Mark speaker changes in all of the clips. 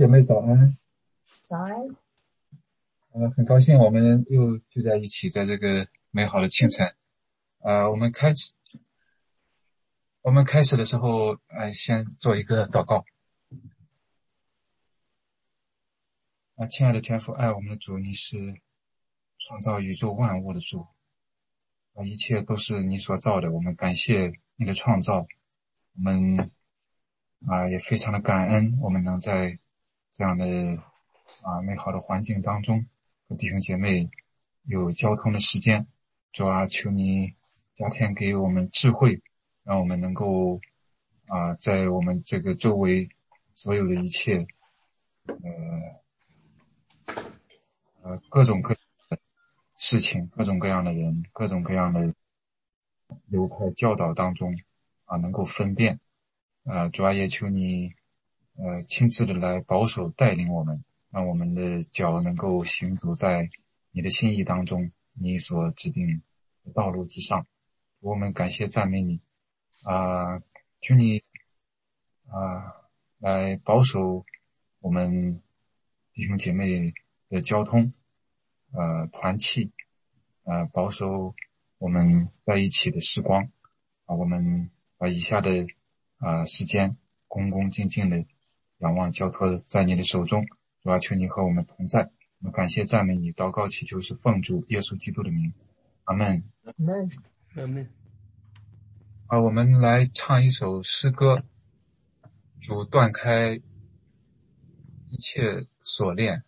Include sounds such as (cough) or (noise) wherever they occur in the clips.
Speaker 1: 姐妹早安，
Speaker 2: 早安。
Speaker 1: 呃，很高兴我们又聚在一起，在这个美好的清晨。呃，我们开始，我们开始的时候，呃，先做一个祷告。啊，亲爱的天父，爱我们的主，你是创造宇宙万物的主，啊，一切都是你所造的，我们感谢你的创造，我们。啊，也非常的感恩，我们能在这样的啊美好的环境当中，和弟兄姐妹有交通的时间。主啊，求你加添给我们智慧，让我们能够啊，在我们这个周围所有的一切，呃呃各种各事情、各种各样的人、各种各样的流派教导当中啊，能够分辨。啊，主要也求你，呃，亲自的来保守带领我们，让我们的脚能够行走在你的心意当中，你所指定的道路之上。我们感谢赞美你，啊，求你，啊，来保守我们弟兄姐妹的交通，呃，团契，呃，保守我们在一起的时光。啊，我们把以下的。啊，时间恭恭敬敬的仰望交托在你的手中，主啊，求你和我们同在。我们感谢赞美你，祷告祈求是奉主耶稣基督的名，阿门。
Speaker 2: 阿门，
Speaker 3: 阿门。
Speaker 1: 啊，我们来唱一首诗歌，主断开一切锁链。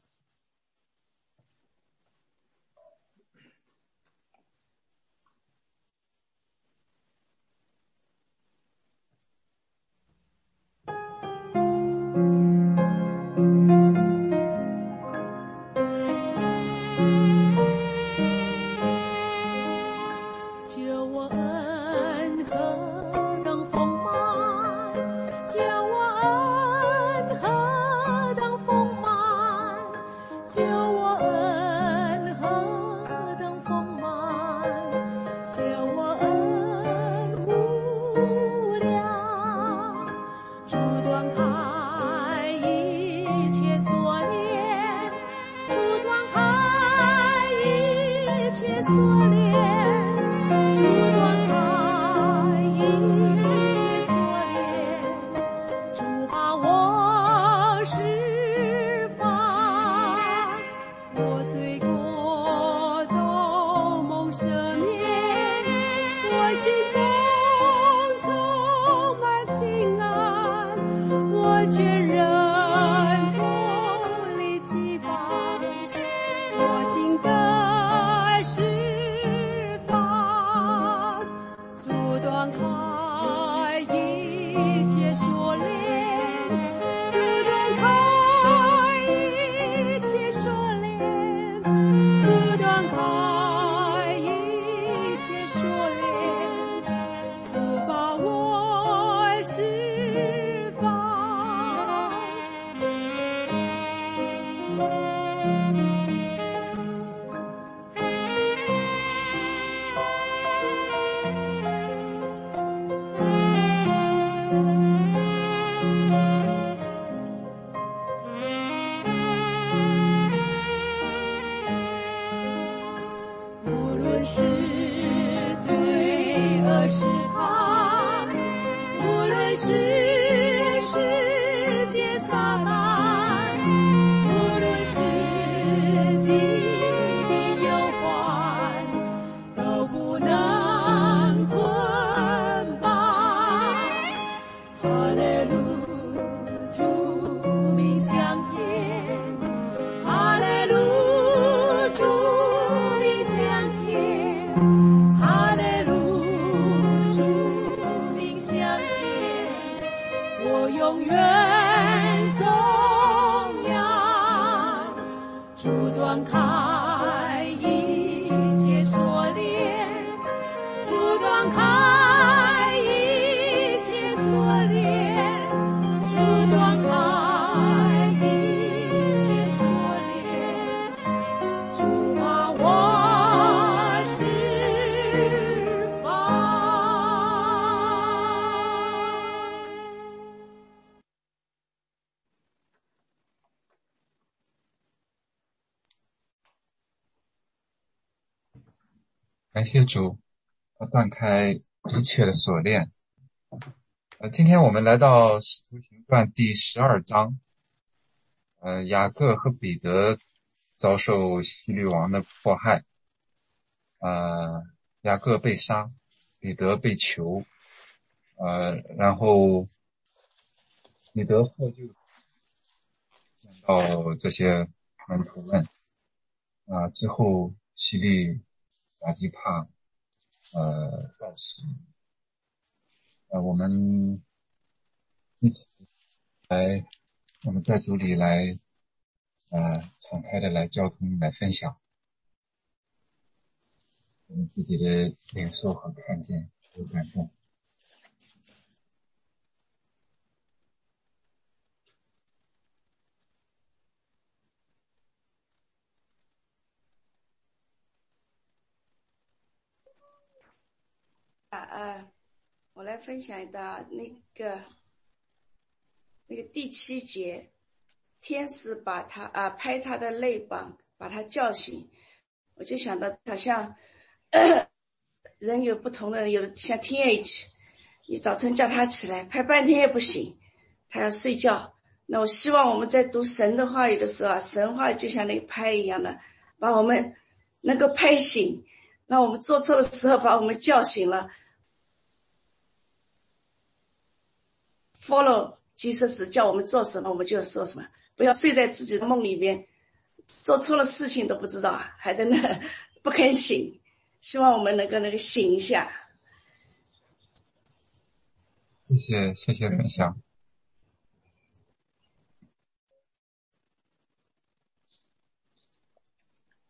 Speaker 4: 时候谢主，断开一切的锁链。呃，今天我们来到《使徒行传》第十二章。呃，雅各和彼得遭受希律王的迫害。呃，雅各被杀，彼得被囚。呃，然后彼得获救，见到这些门徒们。啊，之后希律阿基帕呃告死。呃，我们一起来，我们在组里来，呃，敞开的来交通，来分享我们自己的领受和看见和感动。
Speaker 5: 啊。我来分享一道那个那个第七节，天使把他啊拍他的肋膀，把他叫醒。我就想到，好像 (coughs) 人有不同的，有的像 teenage，你早晨叫他起来拍半天也不醒，他要睡觉。那我希望我们在读神的话语的时候啊，神话就像那个拍一样的，把我们能够拍醒。那我们做错的时候，把我们叫醒了。Follow，其实是叫我们做什么，我们就要说什么。不要睡在自己的梦里边，做错了事情都不知道啊，还在那不肯醒。希望我们能够那个醒一下。
Speaker 4: 谢谢谢谢分享。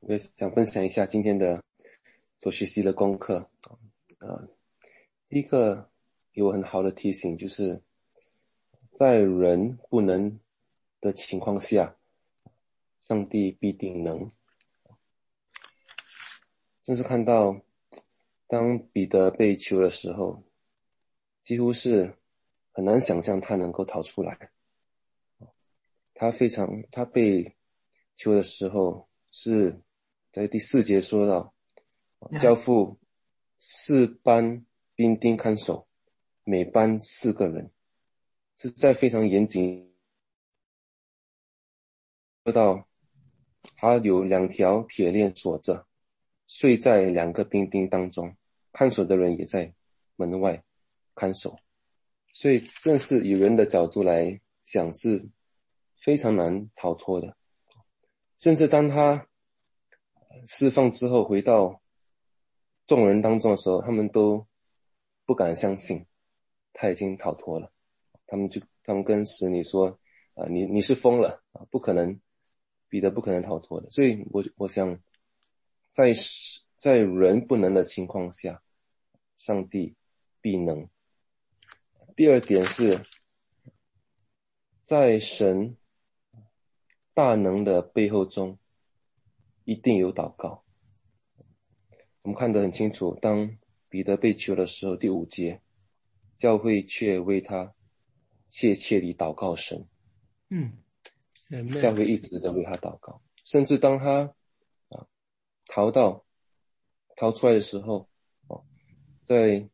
Speaker 6: 我也想分享一下今天的所学习的功课啊。呃第一个给我很好的提醒就是。在人不能的情况下，上帝必定能。正是看到，当彼得被囚的时候，几乎是很难想象他能够逃出来。他非常，他被囚的时候是在第四节说到，交付四班兵丁看守，每班四个人。是在非常严谨，说到他有两条铁链锁着，睡在两个兵丁当中，看守的人也在门外看守，所以正是以人的角度来讲是非常难逃脱的，甚至当他释放之后回到众人当中的时候，他们都不敢相信他已经逃脱了。他们就他们跟使女说：“啊，你你是疯了啊，不可能，彼得不可能逃脱的。”所以，我我想，在在人不能的情况下，上帝必能。第二点是，在神大能的背后中，一定有祷告。我们看得很清楚，当彼得被囚的时候，第五节，教会却为他。切切地祷告神，
Speaker 3: 嗯，
Speaker 6: 教会一直的为他祷告，甚至当他啊逃到逃出来的时候，哦，在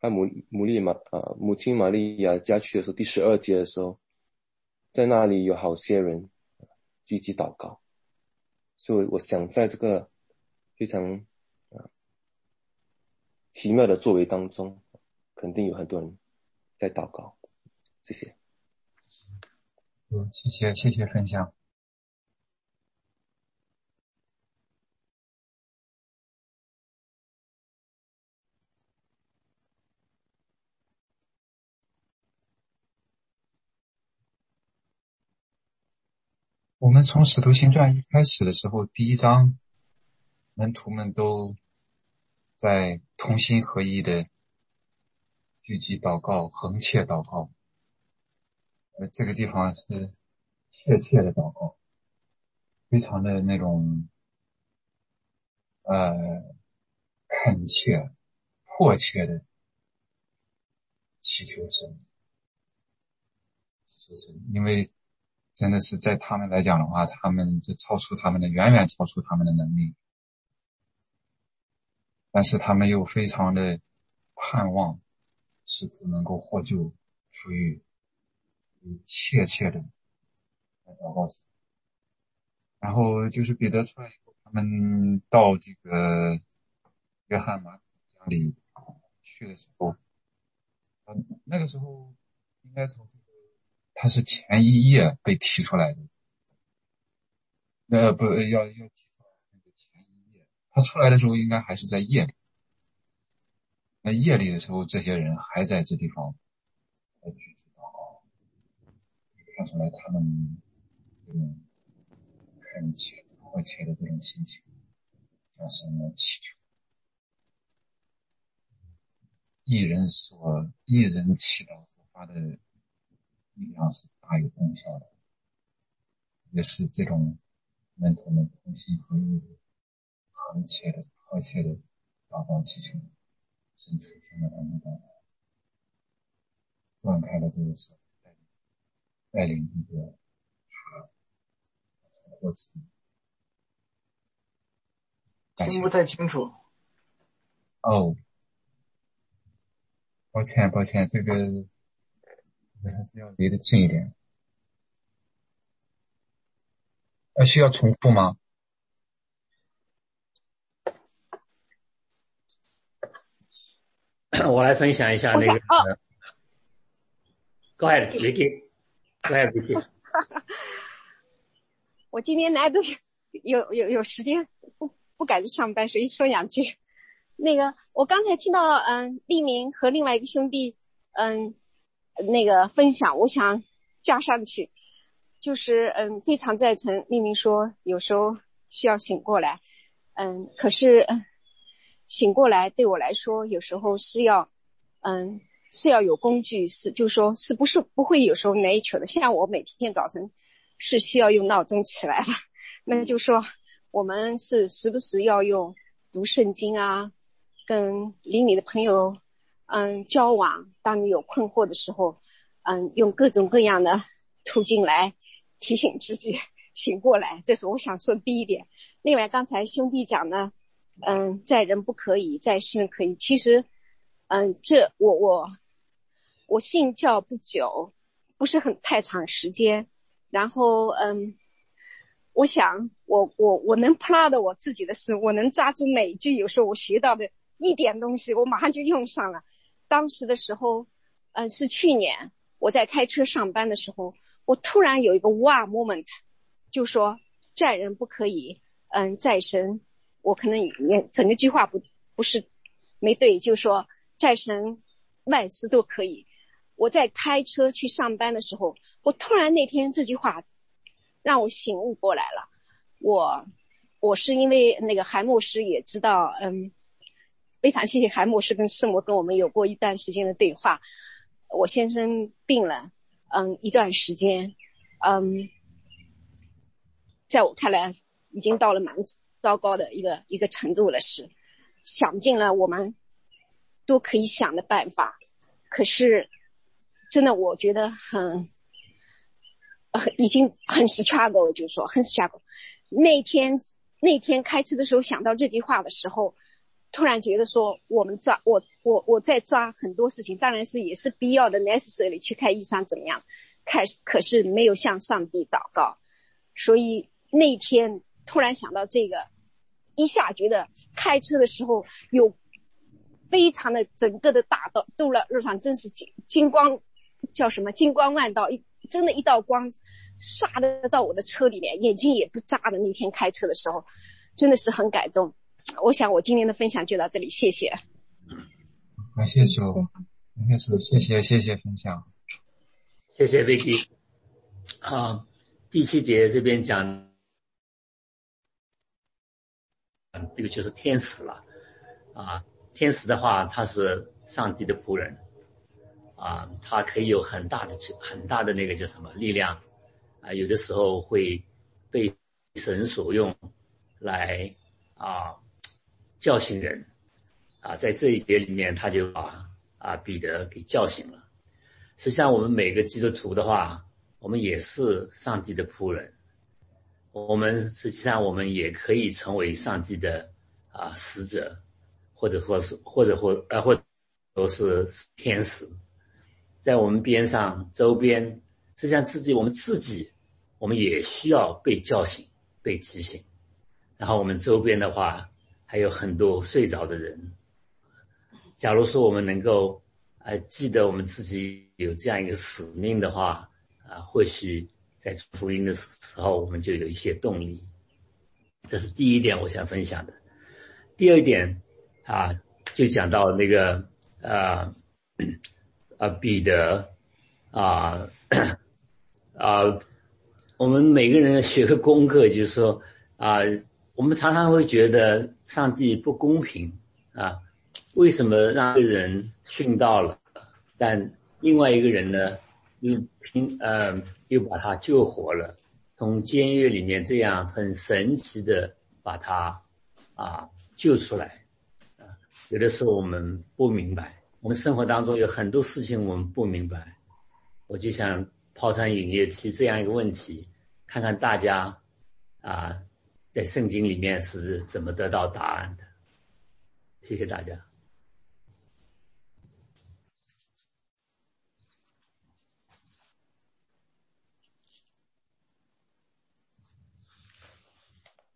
Speaker 6: 他母母利玛啊母亲玛利亚家去的时候，第十二节的时候，在那里有好些人聚集祷告，所以我想在这个非常啊奇妙的作为当中，肯定有很多人在祷告。谢谢。
Speaker 4: 嗯，谢谢谢谢分享。我们从《使徒行传》一开始的时候，第一章，门徒们都在同心合一的聚集祷告，横切祷告。这个地方是切切的祷告，非常的那种呃恳切、迫切的祈求神，就是因为真的是在他们来讲的话，他们这超出他们的，远远超出他们的能力。但是他们又非常的盼望，试图能够获救出狱，切切的来祷告神。然后就是彼得出来以后，他们到这个约翰马可家里去的时候，那个时候应该从他是前一夜被提出来的，呃，不要要提出来那个前一夜，他出来的时候应该还是在夜里。那夜里的时候，这些人还在这地方，看出来他们这种恳切、迫切的这种心情，向神来祈求。一人所一人祈祷所发的力量是大有功效的，也是这种门徒们同心合意、恳切的、迫切的祷告祈求。神出现了他们的，断开了这个手，带领一个过程。
Speaker 7: 听不太清楚。
Speaker 4: 哦，抱歉，抱歉，这个还是要离得近一点。呃，需要重复吗？(coughs)
Speaker 8: 我来分享一下那个。Go ahead, Vicky. Go ahead, Vicky.
Speaker 9: 我今天难得有有有时间，不不赶着上班，所以说两句。那个，我刚才听到，嗯，立明和另外一个兄弟，嗯，那个分享，我想加上去，就是嗯，非常赞成立明说，有时候需要醒过来，嗯，可是。醒过来对我来说，有时候是要，嗯，是要有工具，是就说，是不是不会有时候 nature 的？像我每天早晨是需要用闹钟起来的，那就说我们是时不时要用读圣经啊，跟邻里的朋友，嗯，交往。当你有困惑的时候，嗯，用各种各样的途径来提醒自己醒过来。这是我想说第一点。另外，刚才兄弟讲呢。嗯，在人不可以，在神可以。其实，嗯，这我我我信教不久，不是很太长时间。然后，嗯，我想我我我能 proud 我自己的是，我能抓住每一句，有时候我学到的一点东西，我马上就用上了。当时的时候，嗯，是去年我在开车上班的时候，我突然有一个 wow moment，就说在人不可以，嗯，在神。我可能也整个句话不不是没对，就说在神万事都可以。我在开车去上班的时候，我突然那天这句话让我醒悟过来了。我我是因为那个韩牧师也知道，嗯，非常谢谢韩牧师跟师母跟我们有过一段时间的对话。我先生病了，嗯，一段时间，嗯，在我看来已经到了蛮。糟糕的一个一个程度了，是想尽了我们都可以想的办法，可是真的我觉得很很已经很 struggle，就是说很 struggle。那天那天开车的时候想到这句话的时候，突然觉得说我们抓我我我在抓很多事情，当然是也是必要的 necessary 去看医生怎么样，开可是没有向上帝祷告，所以那天。突然想到这个，一下觉得开车的时候有非常的整个的大道路路上真是金金光，叫什么金光万道，一真的一道光唰的到我的车里面，眼睛也不眨的。那天开车的时候，真的是很感动。我想我今天的分享就到这里，谢谢。
Speaker 4: 感谢主，感谢主，谢谢谢谢分享，
Speaker 8: 谢谢 Vicky。啊，第七节这边讲。嗯，这个就是天使了，啊，天使的话，他是上帝的仆人，啊，他可以有很大的、很大的那个叫什么力量，啊，有的时候会被神所用来啊叫醒人，啊，在这一节里面，他就把啊彼得给叫醒了。实际上，我们每个基督徒的话，我们也是上帝的仆人。我们实际上，我们也可以成为上帝的啊使者，
Speaker 10: 或者或是或者或呃或都是天使，在我们边上周边，实际上自己我们自己，我们也需要被叫醒、被提醒。然后我们周边的话，还有很多睡着的人。假如说我们能够呃记得我们自己有这样一个使命的话，啊，或许在福音的时候，我们就有一些动力。这是第一点我想分享的。第二点啊，就讲到那个呃啊彼得啊啊，我们每个人学个功课，就是说啊，我们常常会觉得上帝不公平啊，为什么让一个人殉道了，但另外一个人呢又拼呃又把他救活了？从监狱里面这样很神奇的把他啊救出来啊，有的时候我们不明白，我们生活当中有很多事情我们不明白，我就想抛砖引玉提这样一个问题，看看大家啊在圣经里面是怎么得到答案的。谢谢大家。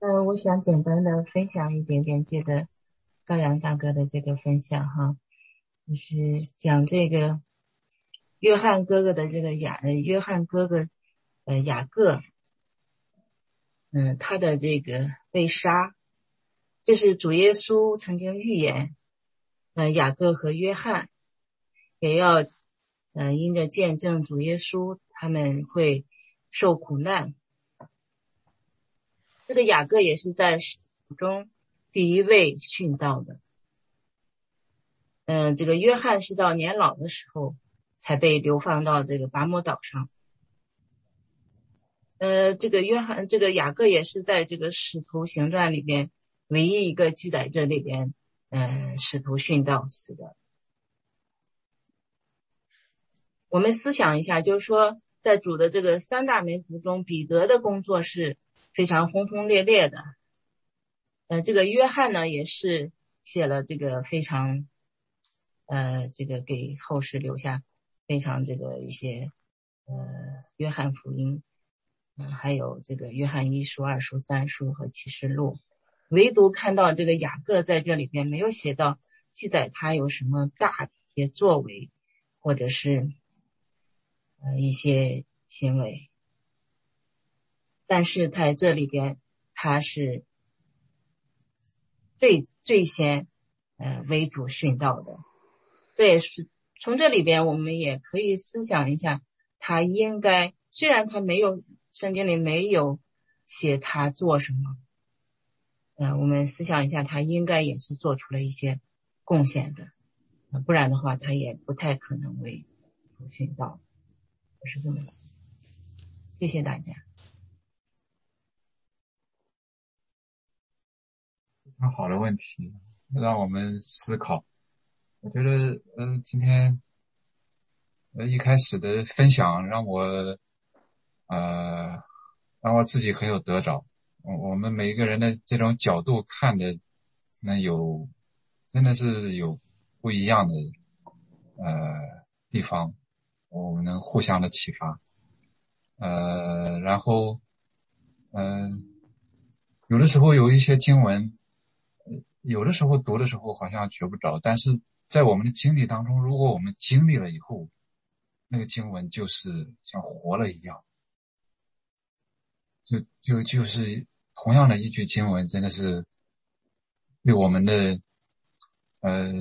Speaker 2: 嗯，我想简单的分享一点点，借着朝阳大哥的这个分享哈，就是讲这个约翰哥哥的这个雅，约翰哥哥，呃雅各，嗯，他的这个被杀，就是主耶稣曾经预言，嗯，雅各和约翰也要，嗯，因着见证主耶稣，他们会受苦难。这个雅各也是在中第一位殉道的。嗯，这个约翰是到年老的时候才被流放到这个拔摩岛上。呃，这个约翰，这个雅各也是在这个使徒行传里边唯一一个记载这里边，嗯，使徒殉道死的。我们思想一下，就是说，在主的这个三大门徒中，彼得的工作是。非常轰轰烈烈的，呃，这个约翰呢也是写了这个非常，呃，这个给后世留下非常这个一些，呃，约翰福音，嗯，还有这个约翰一书、二书、三书和启示录，唯独看到这个雅各在这里边没有写到记载他有什么大的作为，或者是，呃，一些行为。但是在这里边，他是最最先，呃，为主殉道的。这也是从这里边，我们也可以思想一下，他应该虽然他没有圣经里没有写他做什么，嗯，我们思想一下，他应该也是做出了一些贡献的，不然的话，他也不太可能为主殉道。我是这么想。谢谢大家。
Speaker 4: 非常好的问题，让我们思考。我觉得，嗯，今天，呃，一开始的分享让我，呃，让我自己很有得着。我我们每一个人的这种角度看的，那有，真的是有不一样的，呃，地方，我们能互相的启发。呃，然后，嗯，有的时候有一些经文。有的时候读的时候好像觉不着，但是在我们的经历当中，如果我们经历了以后，那个经文就是像活了一样，就就就是同样的一句经文，真的是对我们的，呃，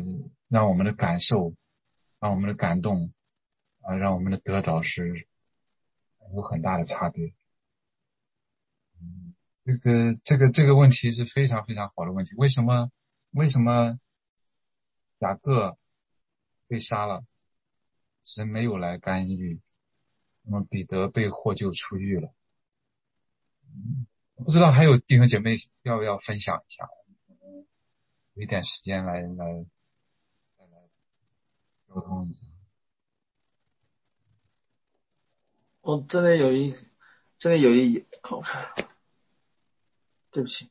Speaker 4: 让我们的感受，让我们的感动，啊，让我们的得着是有很大的差别。这个这个这个问题是非常非常好的问题。为什么为什么雅各被杀了，神没有来干预？那么彼得被获救出狱了。不知道还有弟兄姐妹要不要分享一下？有一点时间来来来沟通一下。
Speaker 7: 我这里有一，这里有一，好看。对不起，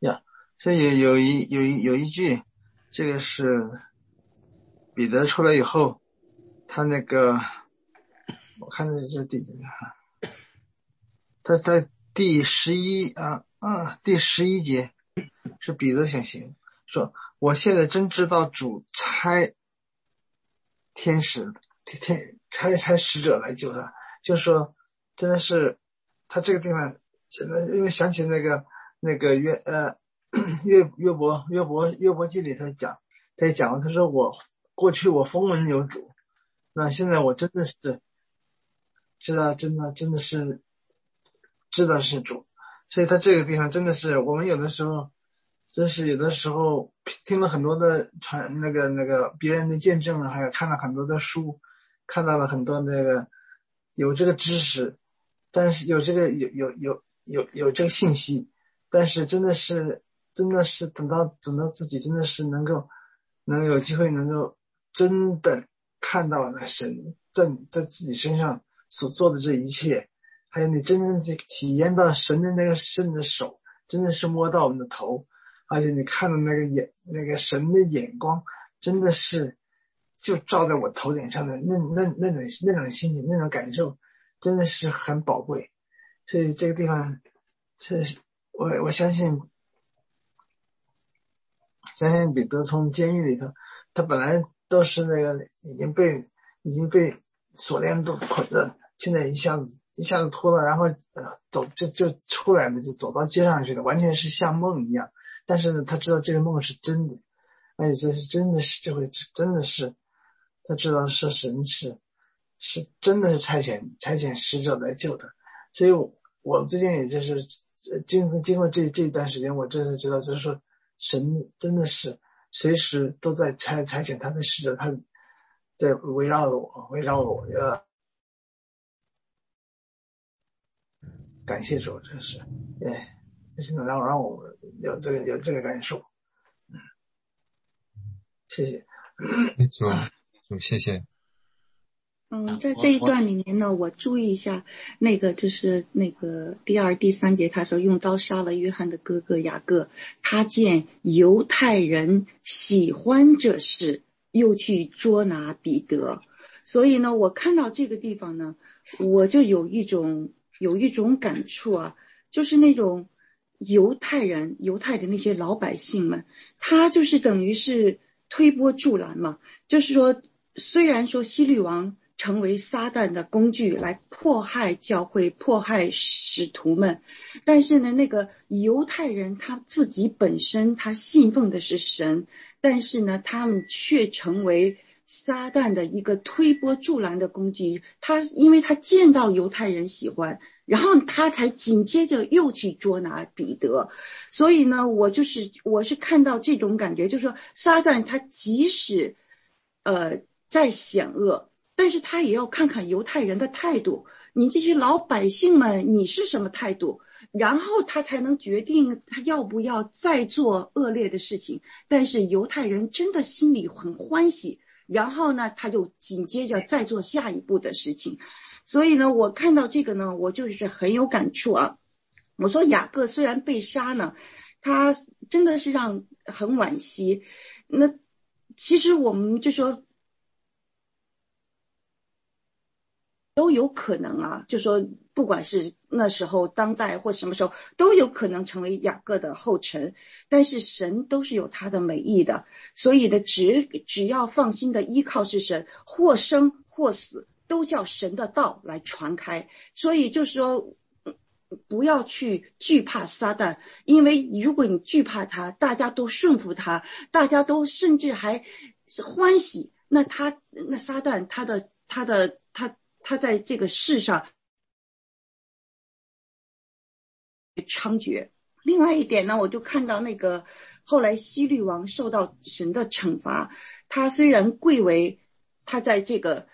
Speaker 7: 呀，这有有一有一有一句，这个是彼得出来以后，他那个我看这是第他在第十一啊啊第十一节是彼得先行说，我现在真知道主差天使天天差差使者来救他，就说真的是他这个地方真的，因为想起那个那个约呃 (coughs) 约约伯约伯约伯记里头讲，他也讲了，他说我过去我风闻有主，那现在我真的是知道，真的真的是知道是主，所以他这个地方真的是我们有的时候，真是有的时候听了很多的传那个那个别人的见证，还有看了很多的书，看到了很多那个有这个知识，但是有这个有有有有有这个信息，但是真的是真的是等到等到自己真的是能够能有机会能够真的看到那神在在自己身上所做的这一切。还有你真正去体验到神的那个神的手，真的是摸到我们的头，而且你看到那个眼，那个神的眼光，真的是就照在我头顶上的那那那种那种心情，那种感受，真的是很宝贵。所以这个地方，这我我相信，相信彼得从监狱里头，他本来都是那个已经被已经被锁链都捆着，现在一下子。一下子脱了，然后呃走就就出来了，就走到街上去了，完全是像梦一样。但是呢，他知道这个梦是真的，而且这是真的是这回真的是，他知道是神是是真的是差遣差遣使者来救他。所以，我我最近也就是经经过这这一段时间，我真的知道，就是说神真的是随时都在差差遣他的使者，他在围绕着我，围绕着我的。感谢主，真是，哎，真的让让我有这个有这个感受，嗯，谢谢，
Speaker 4: 主主谢谢。
Speaker 11: 嗯，在这一段里面呢，我注意一下，那个就是那个第二、第三节，他说用刀杀了约翰的哥哥雅各，他见犹太人喜欢这事，又去捉拿彼得，所以呢，我看到这个地方呢，我就有一种。有一种感触啊，就是那种犹太人、犹太的那些老百姓们，他就是等于是推波助澜嘛。就是说，虽然说希律王成为撒旦的工具来迫害教会、迫害使徒们，但是呢，那个犹太人他自己本身他信奉的是神，但是呢，他们却成为。撒旦的一个推波助澜的工具，他因为他见到犹太人喜欢，然后他才紧接着又去捉拿彼得，所以呢，我就是我是看到这种感觉，就是说撒旦他即使，呃，在险恶，但是他也要看看犹太人的态度，你这些老百姓们你是什么态度，然后他才能决定他要不要再做恶劣的事情。但是犹太人真的心里很欢喜。然后呢，他就紧接着再做下一步的事情，所以呢，我看到这个呢，我就是很有感触啊。我说雅各虽然被杀呢，他真的是让很惋惜。那其实我们就说。都有可能啊，就说不管是那时候、当代或什么时候，都有可能成为雅各的后尘。但是神都是有他的美意的，所以呢，只只要放心的依靠是神，或生或死，都叫神的道来传开。所以就是说，不要去惧怕撒旦，因为如果你惧怕他，大家都顺服他，大家都甚至还是欢喜，那他那撒旦他的他的他。他在这个世上猖獗。另外一点呢，我就看到那个后来西律王受到神的惩罚。他虽然贵为他在这个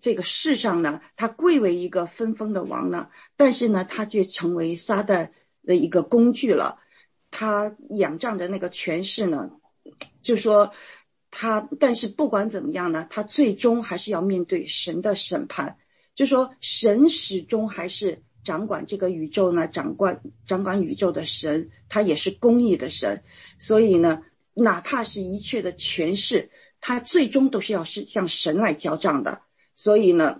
Speaker 11: 这个世上呢，他贵为一个分封的王呢，但是呢，他却成为撒旦的一个工具了。他仰仗着那个权势呢，就说。他，但是不管怎么样呢，他最终还是要面对神的审判。就说神始终还是掌管这个宇宙呢，掌管掌管宇宙的神，他也是公义的神。所以呢，哪怕是一切的权势，他最终都是要是向神来交账的。所以呢，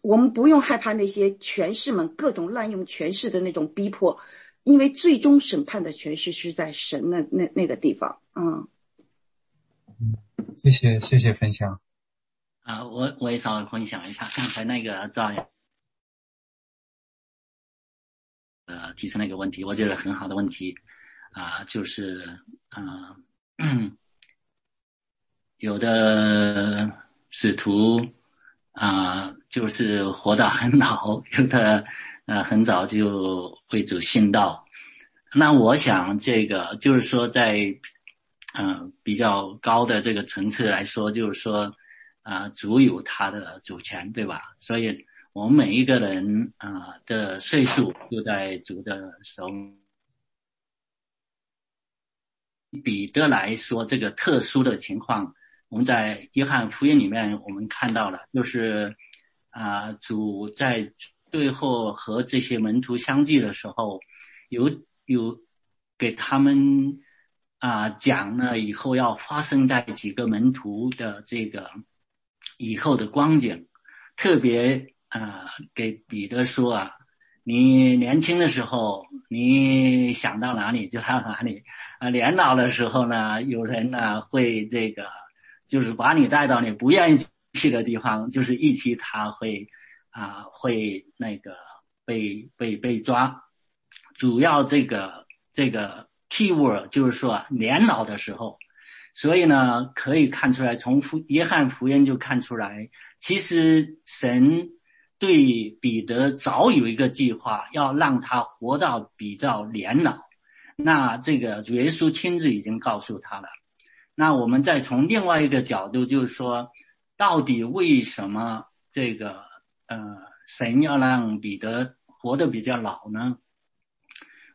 Speaker 11: 我们不用害怕那些权势们各种滥用权势的那种逼迫，因为最终审判的权势是在神那那那个地方。嗯，
Speaker 4: 谢谢谢谢分享。
Speaker 8: 啊，我我也稍微分享一下刚才那个赵呃提出那个问题，我觉得很好的问题啊，就是啊，有的使徒啊，就是活到很老，有的呃很早就为主殉道。那我想这个就是说，在嗯比较高的这个层次来说，就是说啊，主有他的主权，对吧？所以。我们每一个人啊的岁数就在主的手。彼得来说，这个特殊的情况，我们在约翰福音里面我们看到了，就是啊，主在最后和这些门徒相聚的时候，有有给他们啊讲了以后要发生在几个门徒的这个以后的光景，特别。啊，给彼得说啊，你年轻的时候，你想到哪里就到哪里啊。年老的时候呢，有人呢会这个，就是把你带到你不愿意去的地方，就是一起他会啊会那个被被被抓。主要这个这个 key word 就是说年老的时候，所以呢可以看出来，从福约翰福音就看出来，其实神。对彼得早有一个计划，要让他活到比较年老。那这个主耶稣亲自已经告诉他了。那我们再从另外一个角度，就是说，到底为什么这个呃神要让彼得活得比较老呢？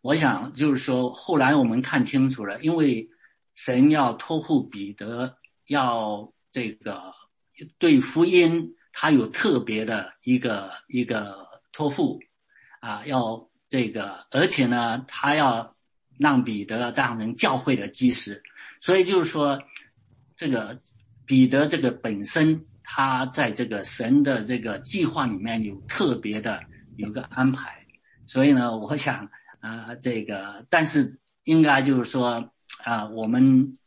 Speaker 8: 我想就是说，后来我们看清楚了，因为神要托付彼得，要这个对福音。他有特别的一个一个托付，啊，要这个，而且呢，他要让彼得当成教会的基石，所以就是说，这个彼得这个本身，他在这个神的这个计划里面有特别的有个安排，所以呢，我想啊，这个，但是应该就是说啊，我们。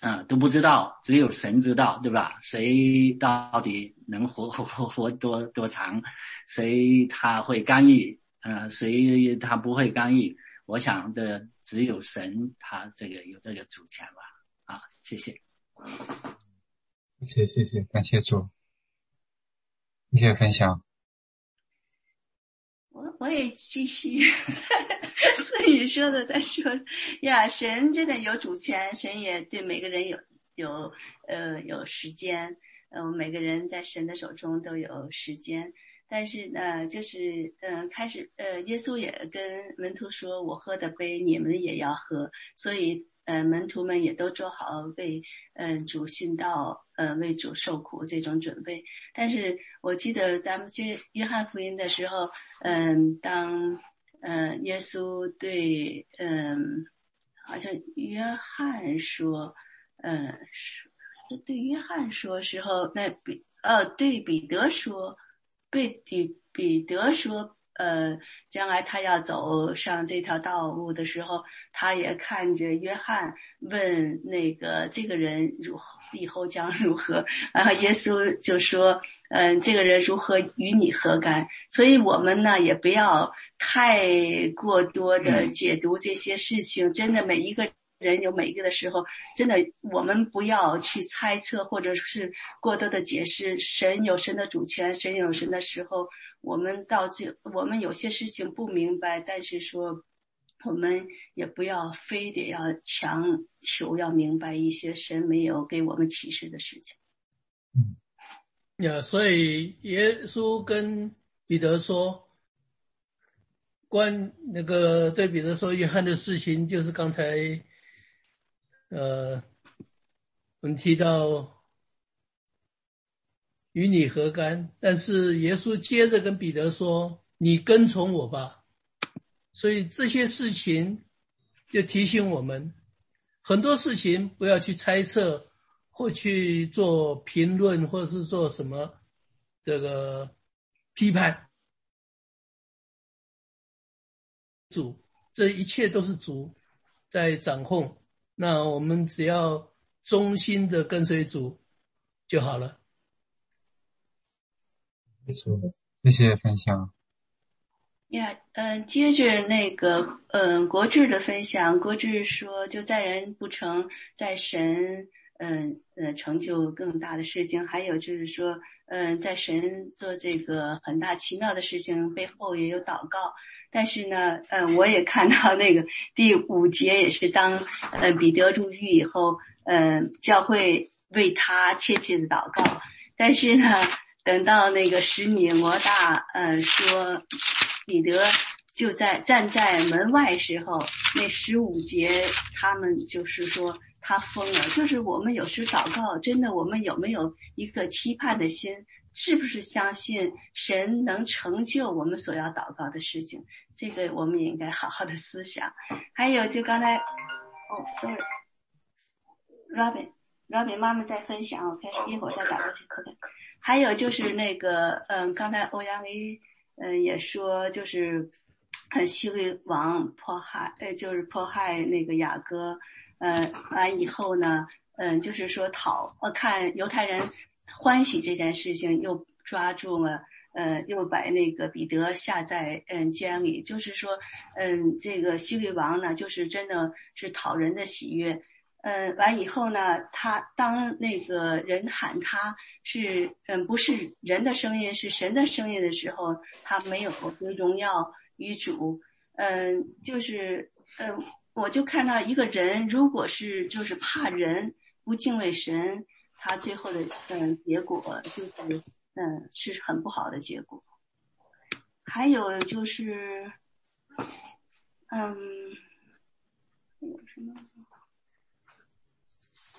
Speaker 8: 啊，都不知道，只有神知道，对吧？谁到底能活活活多多长？谁他会干预？呃，谁他不会干预？我想的只有神，他这个有这个主权吧。啊，谢谢，
Speaker 4: 谢谢谢谢，感谢主，谢谢分享。
Speaker 12: 我我也继续。你说的，他说呀，神真的有主权，神也对每个人有有呃有时间，嗯，每个人在神的手中都有时间。但是呢，就是嗯，开始呃，耶稣也跟门徒说：“我喝的杯，你们也要喝。”所以，呃，门徒们也都做好为嗯主殉道，呃，为主受苦这种准备。但是我记得咱们去约翰福音的时候，嗯，当。嗯，耶稣对，嗯，好像约翰说，嗯，是对约翰说时候，那比，呃，对彼得说，被彼彼得说，呃，将来他要走上这条道路的时候，他也看着约翰问那个这个人如何以后将如何，然后耶稣就说。嗯，这个人如何与你何干？所以我们呢也不要太过多的解读这些事情。真的，每一个人有每一个的时候，真的我们不要去猜测或者是过多的解释。神有神的主权，神有神的时候，我们到这，我们有些事情不明白，但是说我们也不要非得要强求要明白一些神没有给我们启示的事情。
Speaker 4: 嗯。
Speaker 3: 呀，所以耶稣跟彼得说，关那个对彼得说约翰的事情，就是刚才，呃，我们提到与你何干？但是耶稣接着跟彼得说：“你跟从我吧。”所以这些事情就提醒我们，很多事情不要去猜测，或去做评论，或是做什么这个批判。主，这一切都是主在掌控。那我们只要忠心的跟随主就好了。
Speaker 4: 谢谢分享。
Speaker 12: 呀，嗯，接着那个，嗯，国志的分享，国志说，就在人不成，在神，嗯，呃，成就更大的事情。还有就是说，嗯，在神做这个很大奇妙的事情背后也有祷告。但是呢，嗯，我也看到那个第五节也是当，嗯，彼得入狱以后，嗯，教会为他切切的祷告。但是呢，等到那个使米罗大，呃，说。彼得就在站在门外时候，那十五节他们就是说他疯了。就是我们有时祷告，真的，我们有没有一个期盼的心？是不是相信神能成就我们所要祷告的事情？这个我们也应该好好的思想。还有，就刚才，哦，sorry，Robin，Robin 妈妈在分享，OK，一会儿再打过去，可能。还有就是那个，嗯，刚才欧阳维。嗯，也说就是，呃，希律王迫害，呃，就是迫害那个雅各，呃，完以后呢，嗯，就是说讨，呃，看犹太人欢喜这件事情，又抓住了，呃，又把那个彼得下在嗯监里，就是说，嗯，这个希律王呢，就是真的是讨人的喜悦。嗯，完以后呢，他当那个人喊他是嗯不是人的声音，是神的声音的时候，他没有归荣耀于主。嗯，就是嗯，我就看到一个人，如果是就是怕人不敬畏神，他最后的嗯结果就是嗯是很不好的结果。还有就是嗯，有什么？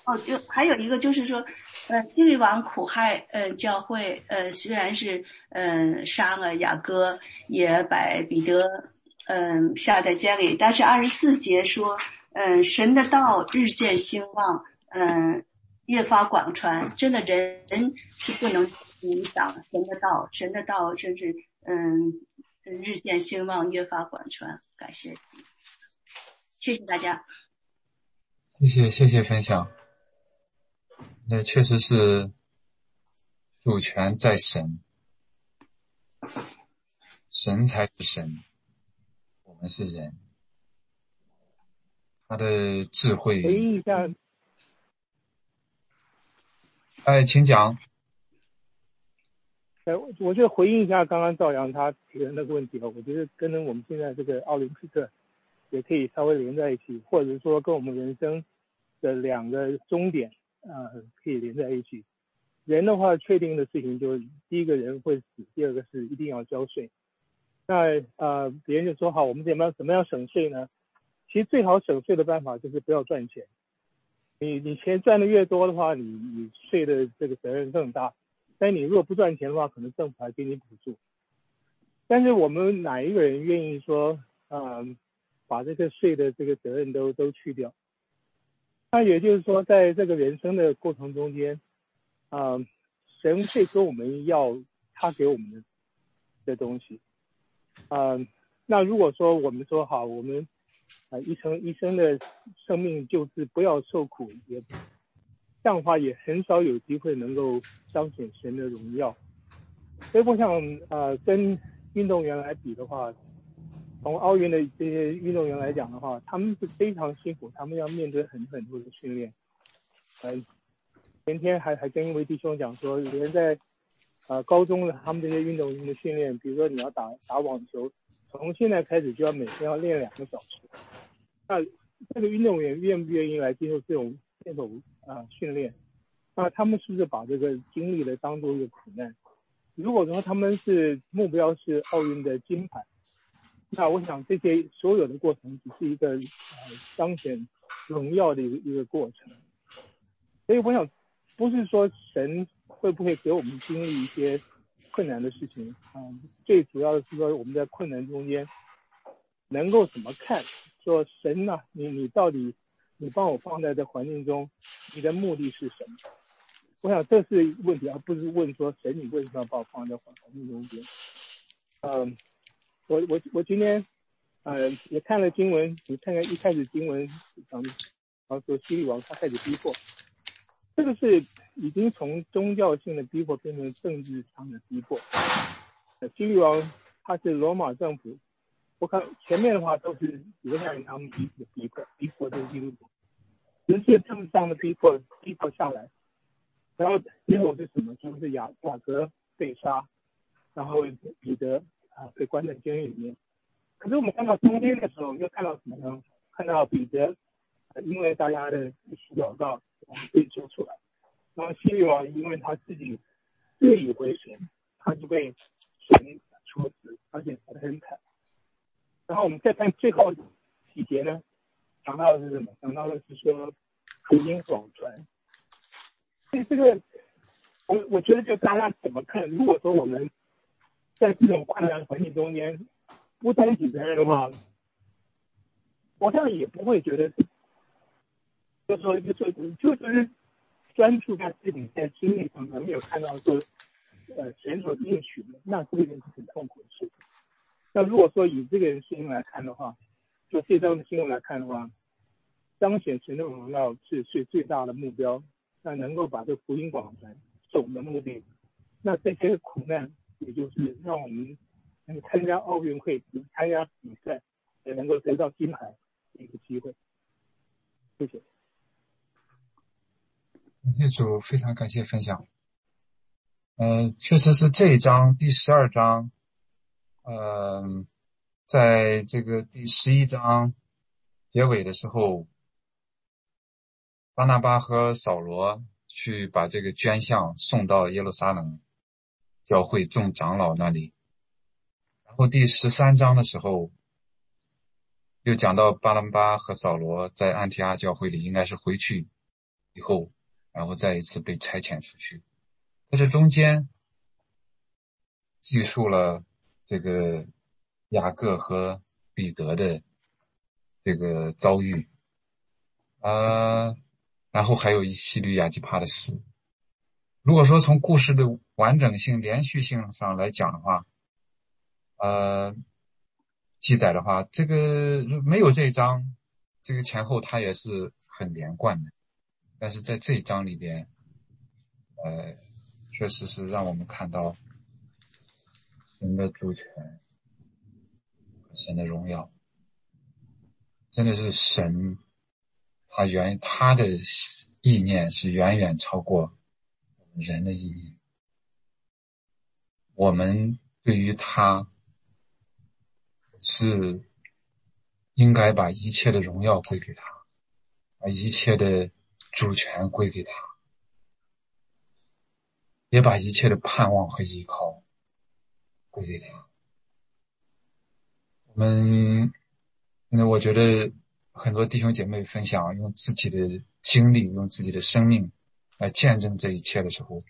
Speaker 12: 哦，就还有一个就是说，呃，地狱王苦害，呃，教会，呃，虽然是，嗯，杀了雅各，也把彼得，嗯，下在监里，但是二十四节说，嗯，神的道日渐兴旺，嗯，越发广传，真的人是不能影响神的道，神的道真是，嗯，日渐兴旺，越发广传，感谢，谢谢大家，
Speaker 4: 谢谢谢谢分享。那确实是主权在神，神才是神，我们是人。他的智慧。
Speaker 13: 回应一下。
Speaker 4: 哎，请讲。
Speaker 13: 哎，我就回应一下刚刚赵阳他提的那个问题吧，我觉得跟我们现在这个奥林匹克也可以稍微连在一起，或者说跟我们人生的两个终点。啊，可以连在一起。人的话，确定的事情就是第一个人会死，第二个是一定要交税。那呃，别人就说好，我们怎么怎么样省税呢？其实最好省税的办法就是不要赚钱。你你钱赚的越多的话，你你税的这个责任更大。但你如果不赚钱的话，可能政府还给你补助。但是我们哪一个人愿意说，嗯，把这个税的这个责任都都去掉？那也就是说，在这个人生的过程中间，啊，神会跟我们要他给我们的的东西，啊，那如果说我们说好，我们啊一生一生的生命就是不要受苦，也这样的话也很少有机会能够彰显神的荣耀。所以我想，呃，跟运动员来比的话。从奥运的这些运动员来讲的话，他们是非常辛苦，他们要面对很很多的训练。嗯，前天还还跟一位弟兄讲说，连在呃高中的他们这些运动员的训练，比如说你要打打网球，从现在开始就要每天要练两个小时。那这个运动员愿不愿意来接受这种这种啊训练？那他们是不是把这个经历的当做一个苦难？如果说他们是目标是奥运的金牌。那我想，这些所有的过程只是一个呃彰显荣耀的一个一个过程。所以我想，不是说神会不会给我们经历一些困难的事情啊？最主要的是说我们在困难中间能够怎么看？说神呐，你你到底你把我放在这环境中，你的目的是什么？我想这是问题，而不是问说神你为什么要把我放在环境中间？嗯，我我我今天呃也看了经文，你看看一开始经文讲，然后说西律王他开始逼迫，这个是已经从宗教性的逼迫变成政治上的逼迫。希律王他是罗马政府。我看前面的话都是犹太人他们彼此的逼迫，逼迫这个基督徒，直接政治上的逼迫逼迫下来，然后结果是什么？就是雅雅各被杀，然后彼得啊被关在监狱里面。可是我们看到中间的时候，又看到什么呢？看到彼得因为大家的洗祷告被救出来，然后希律王因为他自己自以为神，他就被神处死，而且死得很惨。然后我们再看最后几节呢，讲到的是什么？讲到的是说福音广传。所以这个，我我觉得就大家怎么看？如果说我们在这种困难环境中间不担起责任的话，我这样也不会觉得，就说就说就是专注在自己在经历上面，没有看到说呃前所应许的，那这个人是很痛苦的事情。那如果说以这个新闻来看的话，就这张的新闻来看的话，彰显神的荣耀是是最大的目标。那能够把这福音广传是我们的目的。那这些苦难，也就是让我们能参加奥运会、参加比赛，也能够得到金牌的一个机会。谢谢。
Speaker 4: 业主非常感谢分享。嗯，确实是这一章第十二章。嗯，在这个第十一章结尾的时候，巴拿巴和扫罗去把这个捐项送到耶路撒冷教会众长老那里。然后第十三章的时候，又讲到巴拿巴和扫罗在安提阿教会里，应该是回去以后，然后再一次被差遣出去。在这中间，记述了。这个雅各和彼得的这个遭遇啊，然后还有一系列亚基帕的死。如果说从故事的完整性、连续性上来讲的话，呃，记载的话，这个没有这一章，这个前后它也是很连贯的。但是在这一章里边，呃，确实是让我们看到。神的主权，神的荣耀，真的是神，他原他的意念是远远超过人的意义。我们对于他是应该把一切的荣耀归给他，把一切的主权归给他，也把一切的盼望和依靠。归给他。我们，那我觉得很多弟兄姐妹分享，用自己的经历，用自己的生命来见证这一切的时候，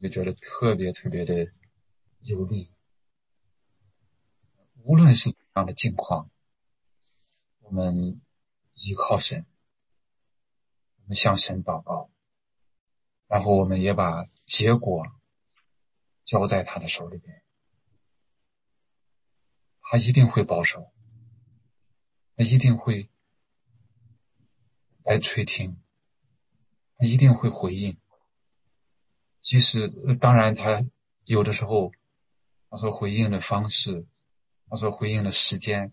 Speaker 4: 就觉得特别特别的有力。无论是怎样的境况，我们依靠神，我们向神祷告，然后我们也把结果交在他的手里边。他一定会保守，他一定会来垂听，一定会回应。即使当然，他有的时候，他说回应的方式，他说回应的时间，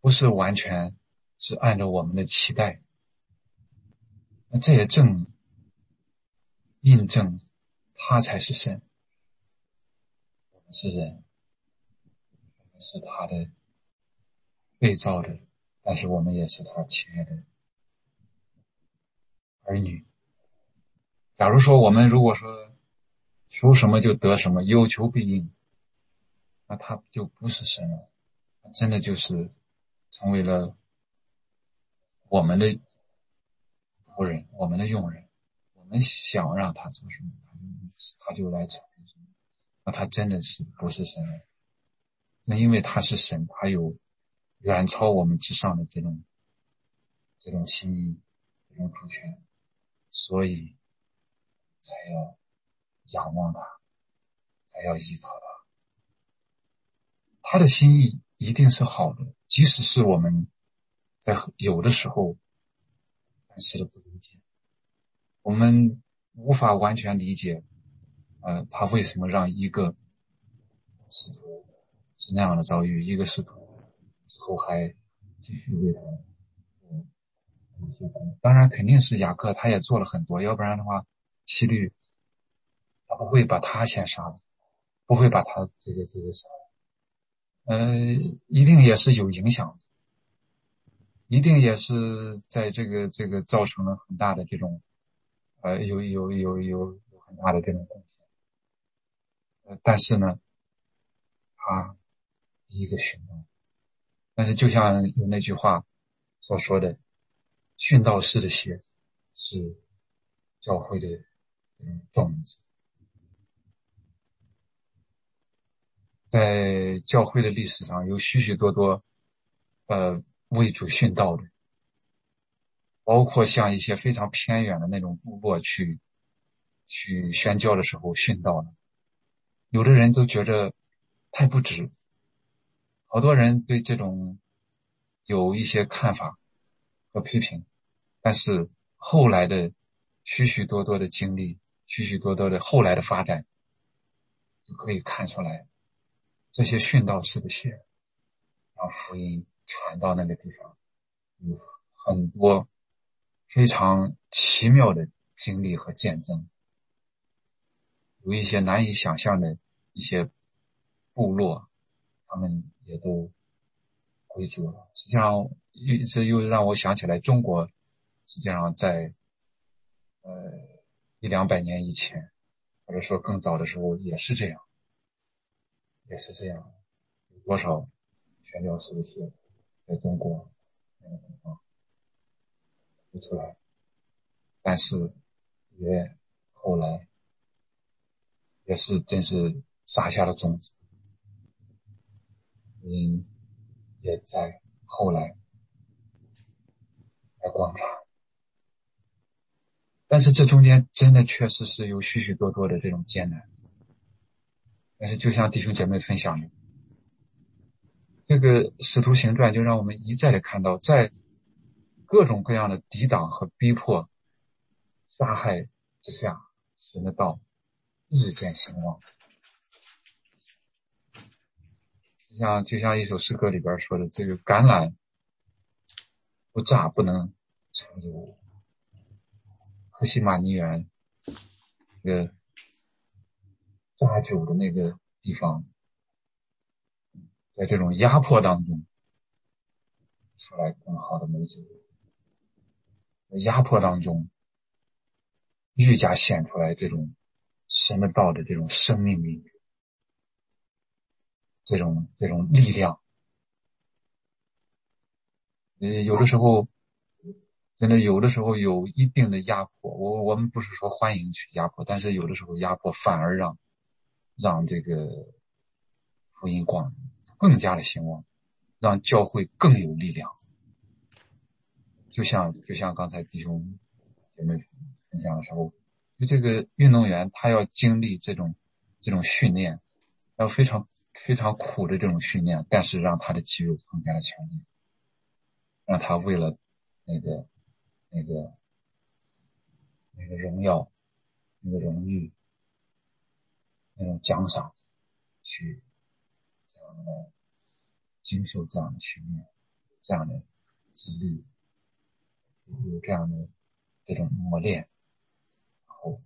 Speaker 4: 不是完全是按照我们的期待。那这也正印证他才是神，我们是人。是他的被造的，但是我们也是他亲爱的儿女。假如说我们如果说求什么就得什么，有求必应，那他就不是神了，真的就是成为了我们的仆人，我们的佣人。我们想让他做什么，他就他就来成什么，那他真的是不是神了？那因为他是神，他有远超我们之上的这种这种心意，这种主权，所以才要仰望他，才要依靠他。他的心意一定是好的，即使是我们在有的时候暂时的不理解，我们无法完全理解，呃，他为什么让一个使徒是那样的遭遇，一个使徒之后还继续为他。当然，肯定是雅各，他也做了很多，要不然的话，希律他不会把他先杀了，不会把他这个这个杀了，呃，一定也是有影响，一定也是在这个这个造成了很大的这种，呃，有有有有有很大的这种贡献，呃，但是呢，他第一个行动，但是就像有那句话所说的。殉道士的血是教会的种子，在教会的历史上有许许多多呃为主殉道的，包括像一些非常偏远的那种部落去去宣教的时候殉道的，有的人都觉着太不值，好多人对这种有一些看法和批评。但是后来的许许多多的经历，许许多多的后来的发展，就可以看出来，这些殉道士的血，让福音传到那个地方，有很多非常奇妙的经历和见证，有一些难以想象的一些部落，他们也都归主了。实际上，一直又让我想起来中国。实际上，在呃一两百年以前，或者说更早的时候，也是这样，也是这样。有多少宣教士的血在中国那个地方流出来？但是也后来也是真是撒下了种子，嗯，也在后来来观察。但是这中间真的确实是有许许多多的这种艰难。但是就像弟兄姐妹分享的，这个《使徒行传》就让我们一再的看到，在各种各样的抵挡和逼迫、杀害之下，神的道日渐兴旺。就像就像一首诗歌里边说的：“这个橄榄不榨不能成油。”克西马尼园，那个扎酒的那个地方，在这种压迫当中，出来更好的美酒，在压迫当中，愈加显出来这种神的道的这种生命力，这种这种力量。呃，有的时候。真的有的时候有一定的压迫，我我们不是说欢迎去压迫，但是有的时候压迫反而让让这个福音光更加的兴旺，让教会更有力量。就像就像刚才弟兄姐妹分享的时候，就这个运动员他要经历这种这种训练，要非常非常苦的这种训练，但是让他的肌肉更加的强烈，让他为了那个。那个那个荣耀，那个荣誉，那种奖赏，去这样的经受这样的训练，这样的自律，有这样的这种磨练，然后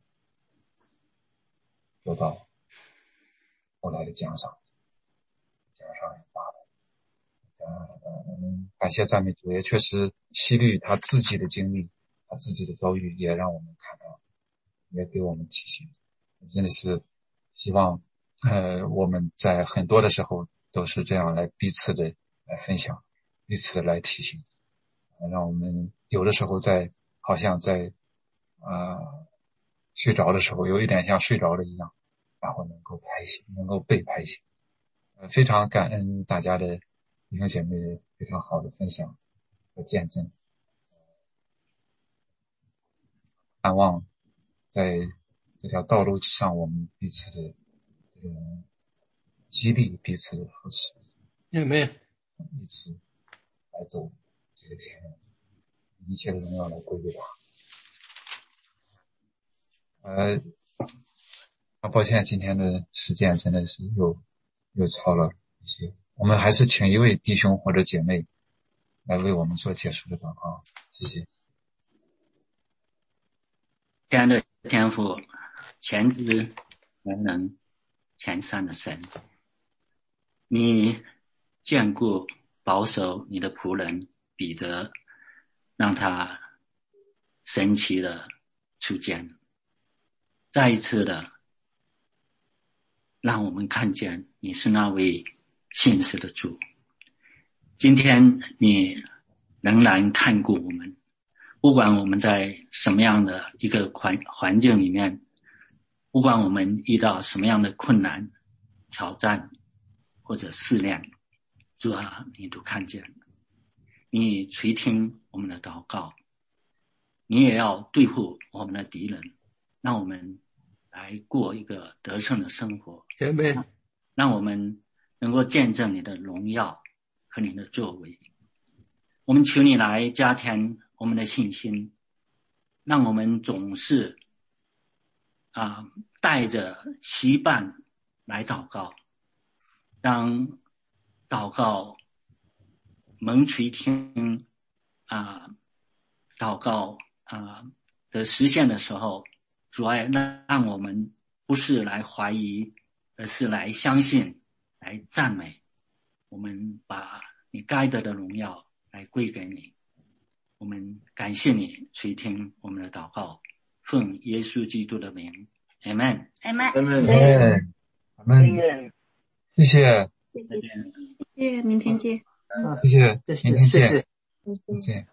Speaker 4: 得到后来的奖赏，奖赏很大的，嗯，感谢赞美主，也确实。希律他自己的经历，他自己的遭遇，也让我们看到，也给我们提醒。真的是希望，呃，我们在很多的时候都是这样来彼此的来分享，彼此的来提醒，让我们有的时候在好像在啊睡着的时候，有一点像睡着了一样，然后能够拍醒，能够被拍醒。呃，非常感恩大家的弟兄姐妹非常好的分享。和见证，盼望，在这条道路上，我们彼此的这个激励，彼此的扶持，
Speaker 3: 有没有？
Speaker 4: 一起来走这个天，一切的荣耀来归给他。呃，啊，抱歉，今天的时间真的是又又超了一些，我们还是请一位弟兄或者姐妹来为我们做结束的祷告，谢谢。
Speaker 8: 亲爱的天父，全知全能全善的神，你眷顾保守你的仆人彼得，让他神奇的出现，再一次的让我们看见你是那位信实的主。今天你仍然看顾我们。不管我们在什么样的一个环环境里面，不管我们遇到什么样的困难、挑战或者试炼，主啊，你都看见，你垂听我们的祷告，你也要对付我们的敌人，让我们来过一个得胜的生活。
Speaker 3: 姐妹，
Speaker 8: 让我们能够见证你的荣耀和你的作为。我们求你来加添。我们的信心，让我们总是啊带着期盼来祷告，当祷告蒙垂听啊，祷告啊的实现的时候，主要让让我们不是来怀疑，而是来相信，来赞美。我们把你该得的荣耀来归给你。我们感谢你垂听我们的祷告，奉耶稣基督的名
Speaker 4: ，Amen，Amen，Amen，谢谢，
Speaker 11: 谢谢，谢谢，明天见，
Speaker 4: 谢谢，明天见，
Speaker 7: 谢谢，
Speaker 4: 再见。